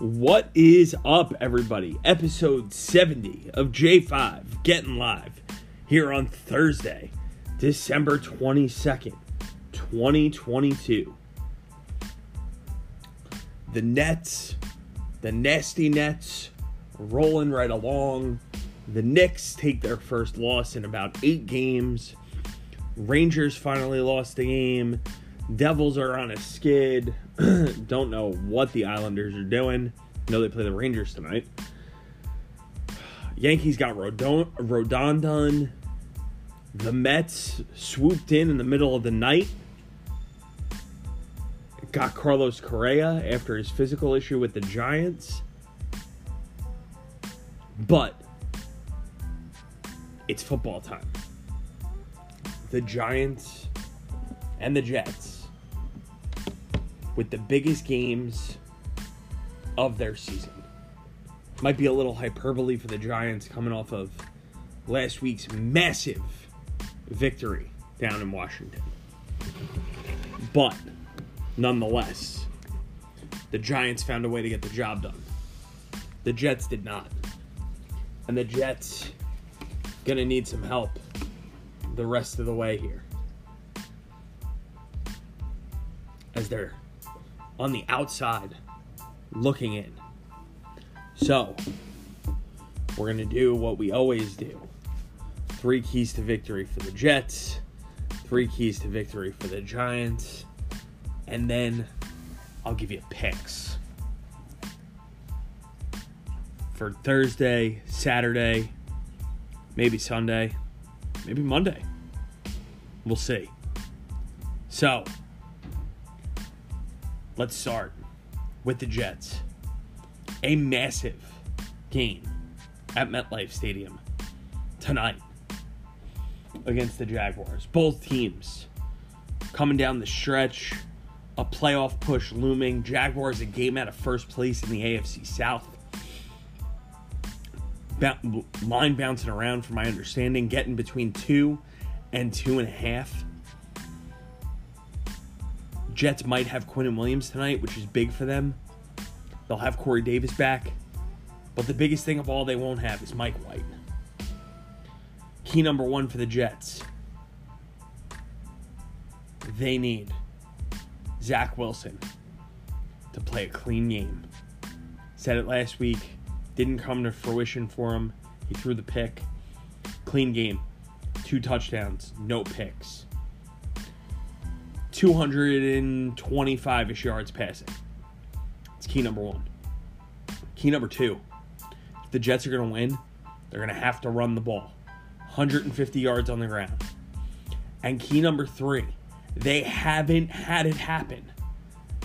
What is up, everybody? Episode 70 of J5 getting live here on Thursday, December 22nd, 2022. The Nets, the nasty Nets, rolling right along. The Knicks take their first loss in about eight games. Rangers finally lost the game. Devils are on a skid. Don't know what the Islanders are doing. know they play the Rangers tonight. Yankees got Rodon, Rodon done. The Mets swooped in in the middle of the night. Got Carlos Correa after his physical issue with the Giants. But it's football time. The Giants and the Jets with the biggest games of their season. Might be a little hyperbole for the Giants coming off of last week's massive victory down in Washington. But nonetheless, the Giants found a way to get the job done. The Jets did not. And the Jets gonna need some help the rest of the way here. As they're on the outside looking in. So, we're going to do what we always do three keys to victory for the Jets, three keys to victory for the Giants, and then I'll give you picks for Thursday, Saturday, maybe Sunday, maybe Monday. We'll see. So, Let's start with the Jets. A massive game at MetLife Stadium tonight against the Jaguars. Both teams coming down the stretch, a playoff push looming. Jaguars a game out of first place in the AFC South. line bouncing around, from my understanding, getting between two and two and a half. Jets might have Quinnen Williams tonight, which is big for them. They'll have Corey Davis back. But the biggest thing of all they won't have is Mike White. Key number one for the Jets. They need Zach Wilson to play a clean game. Said it last week. Didn't come to fruition for him. He threw the pick. Clean game. Two touchdowns, no picks. 225 ish yards passing. It's key number one. Key number two if the Jets are going to win, they're going to have to run the ball 150 yards on the ground. And key number three, they haven't had it happen.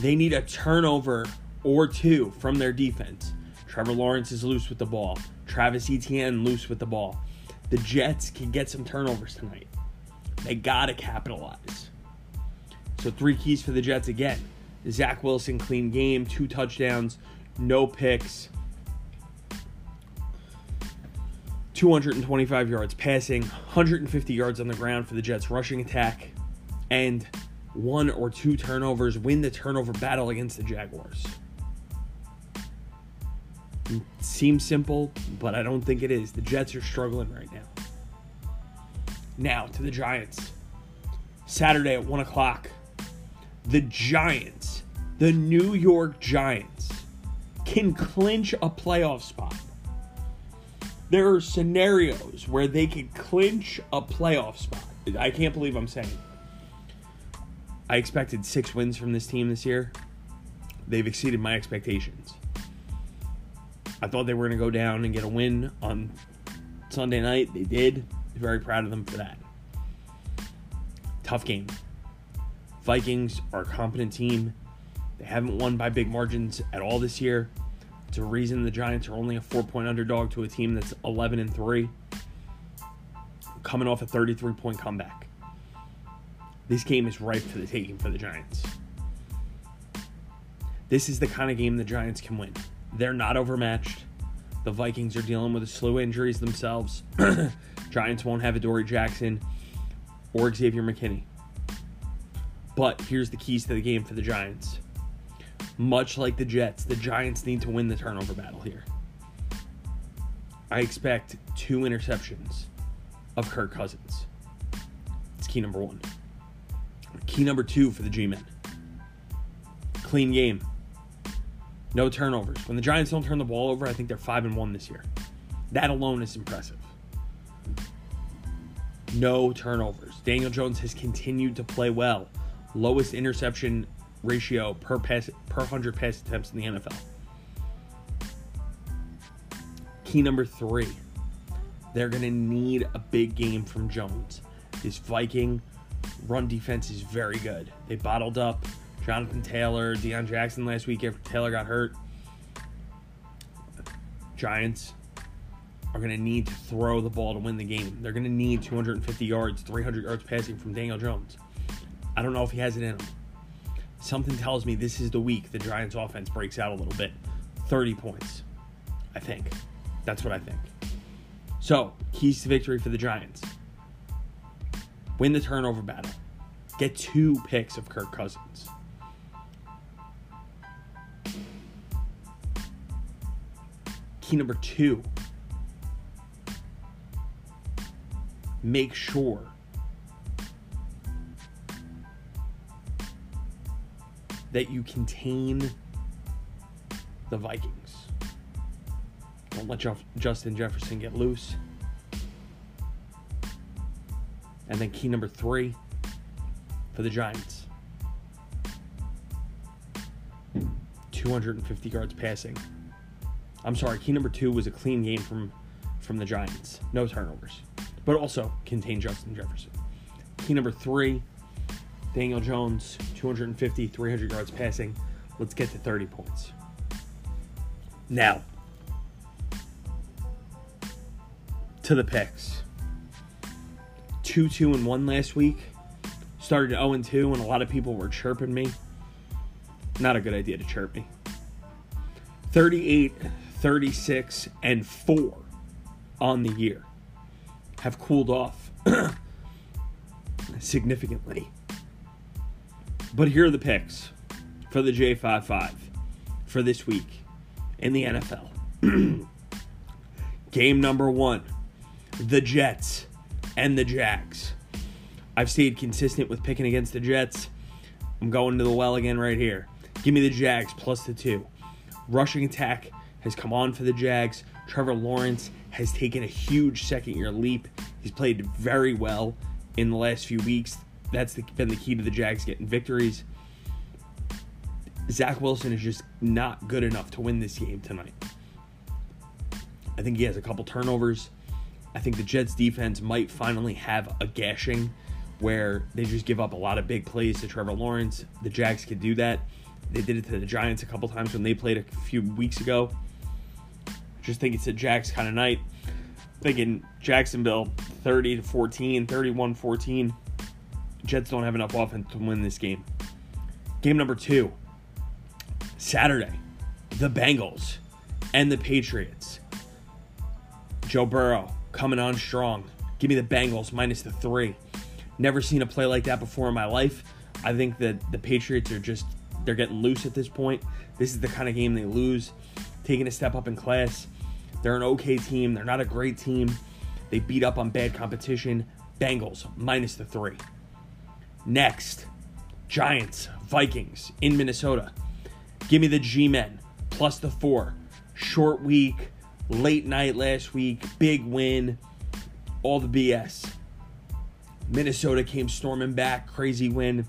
They need a turnover or two from their defense. Trevor Lawrence is loose with the ball. Travis Etienne loose with the ball. The Jets can get some turnovers tonight. They got to capitalize. So three keys for the Jets again. Zach Wilson, clean game, two touchdowns, no picks. 225 yards passing, 150 yards on the ground for the Jets rushing attack, and one or two turnovers win the turnover battle against the Jaguars. It seems simple, but I don't think it is. The Jets are struggling right now. Now to the Giants. Saturday at 1 o'clock, the Giants, the New York Giants, can clinch a playoff spot. There are scenarios where they could clinch a playoff spot. I can't believe I'm saying. It. I expected six wins from this team this year. They've exceeded my expectations. I thought they were going to go down and get a win on Sunday night. They did. Very proud of them for that. Tough game. Vikings are a competent team. They haven't won by big margins at all this year. It's a reason the Giants are only a four point underdog to a team that's 11 and 3, coming off a 33 point comeback. This game is ripe for the taking for the Giants. This is the kind of game the Giants can win. They're not overmatched. The Vikings are dealing with a slew of injuries themselves. Giants won't have Adoree Jackson or Xavier McKinney. But here's the keys to the game for the Giants much like the Jets, the Giants need to win the turnover battle here. I expect two interceptions of Kirk Cousins. It's key number one. Key number two for the G Men clean game. No turnovers. When the Giants don't turn the ball over, I think they're 5 and 1 this year. That alone is impressive. No turnovers. Daniel Jones has continued to play well. Lowest interception ratio per pass per 100 pass attempts in the NFL. Key number 3. They're going to need a big game from Jones. This Viking run defense is very good. They bottled up Jonathan Taylor, Deon Jackson last week after Taylor got hurt. Giants are going to need to throw the ball to win the game. They're going to need 250 yards, 300 yards passing from Daniel Jones. I don't know if he has it in him. Something tells me this is the week the Giants offense breaks out a little bit. 30 points, I think. That's what I think. So, keys to victory for the Giants win the turnover battle, get two picks of Kirk Cousins. Key number two make sure that you contain the Vikings. Don't let Justin Jefferson get loose. And then key number three for the Giants 250 yards passing. I'm sorry, key number two was a clean game from from the Giants. No turnovers. But also contain Justin Jefferson. Key number three, Daniel Jones, 250, 300 yards passing. Let's get to 30 points. Now, to the picks. 2 2 and 1 last week. Started 0 and 2, and a lot of people were chirping me. Not a good idea to chirp me. 38 36 and 4 on the year have cooled off significantly. But here are the picks for the J55 for this week in the NFL. Game number one the Jets and the Jags. I've stayed consistent with picking against the Jets. I'm going to the well again right here. Give me the Jags plus the two. Rushing attack has come on for the Jags. Trevor Lawrence has taken a huge second year leap. He's played very well in the last few weeks. That's the, been the key to the Jags getting victories. Zach Wilson is just not good enough to win this game tonight. I think he has a couple turnovers. I think the Jets defense might finally have a gashing where they just give up a lot of big plays to Trevor Lawrence. The Jags could do that. They did it to the Giants a couple times when they played a few weeks ago. Just think it's a Jags kind of night. Thinking Jacksonville 30 to 14, 31 14. Jets don't have enough offense to win this game. Game number two, Saturday, the Bengals and the Patriots. Joe Burrow coming on strong. Give me the Bengals minus the three. Never seen a play like that before in my life. I think that the Patriots are just they're getting loose at this point. This is the kind of game they lose. Taking a step up in class. They're an okay team. They're not a great team. They beat up on bad competition. Bengals minus the three. Next, Giants, Vikings in Minnesota. Give me the G Men plus the four. Short week, late night last week, big win, all the BS. Minnesota came storming back, crazy win.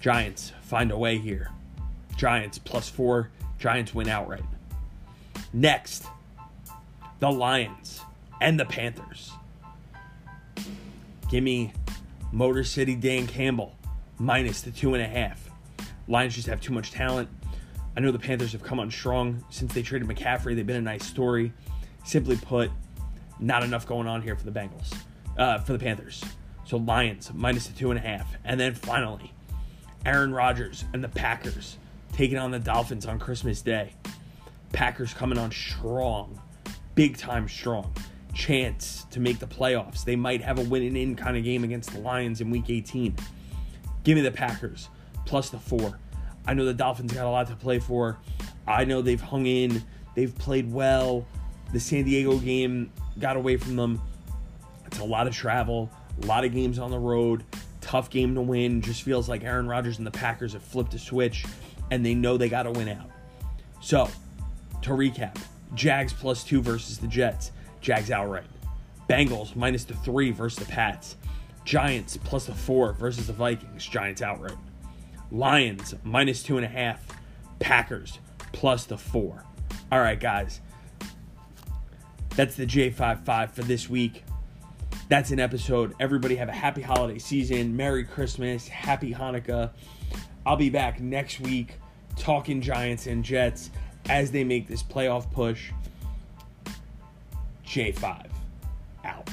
Giants find a way here. Giants plus four. Giants win outright. Next, the Lions and the Panthers. Give me Motor City Dan Campbell minus the two and a half. Lions just have too much talent. I know the Panthers have come on strong since they traded McCaffrey. They've been a nice story. Simply put, not enough going on here for the Bengals, uh, for the Panthers. So Lions minus the two and a half, and then finally, Aaron Rodgers and the Packers taking on the Dolphins on Christmas Day. Packers coming on strong, big time strong. Chance to make the playoffs. They might have a win and in kind of game against the Lions in week 18. Give me the Packers plus the four. I know the Dolphins got a lot to play for. I know they've hung in, they've played well. The San Diego game got away from them. It's a lot of travel, a lot of games on the road, tough game to win. Just feels like Aaron Rodgers and the Packers have flipped a switch and they know they got to win out. So, to recap Jags plus two versus the Jets, Jags outright. Bengals minus the three versus the Pats. Giants plus the four versus the Vikings, Giants outright. Lions minus two and a half. Packers plus the four. All right, guys. That's the J55 for this week. That's an episode. Everybody have a happy holiday season. Merry Christmas. Happy Hanukkah. I'll be back next week talking Giants and Jets as they make this playoff push. J5 out.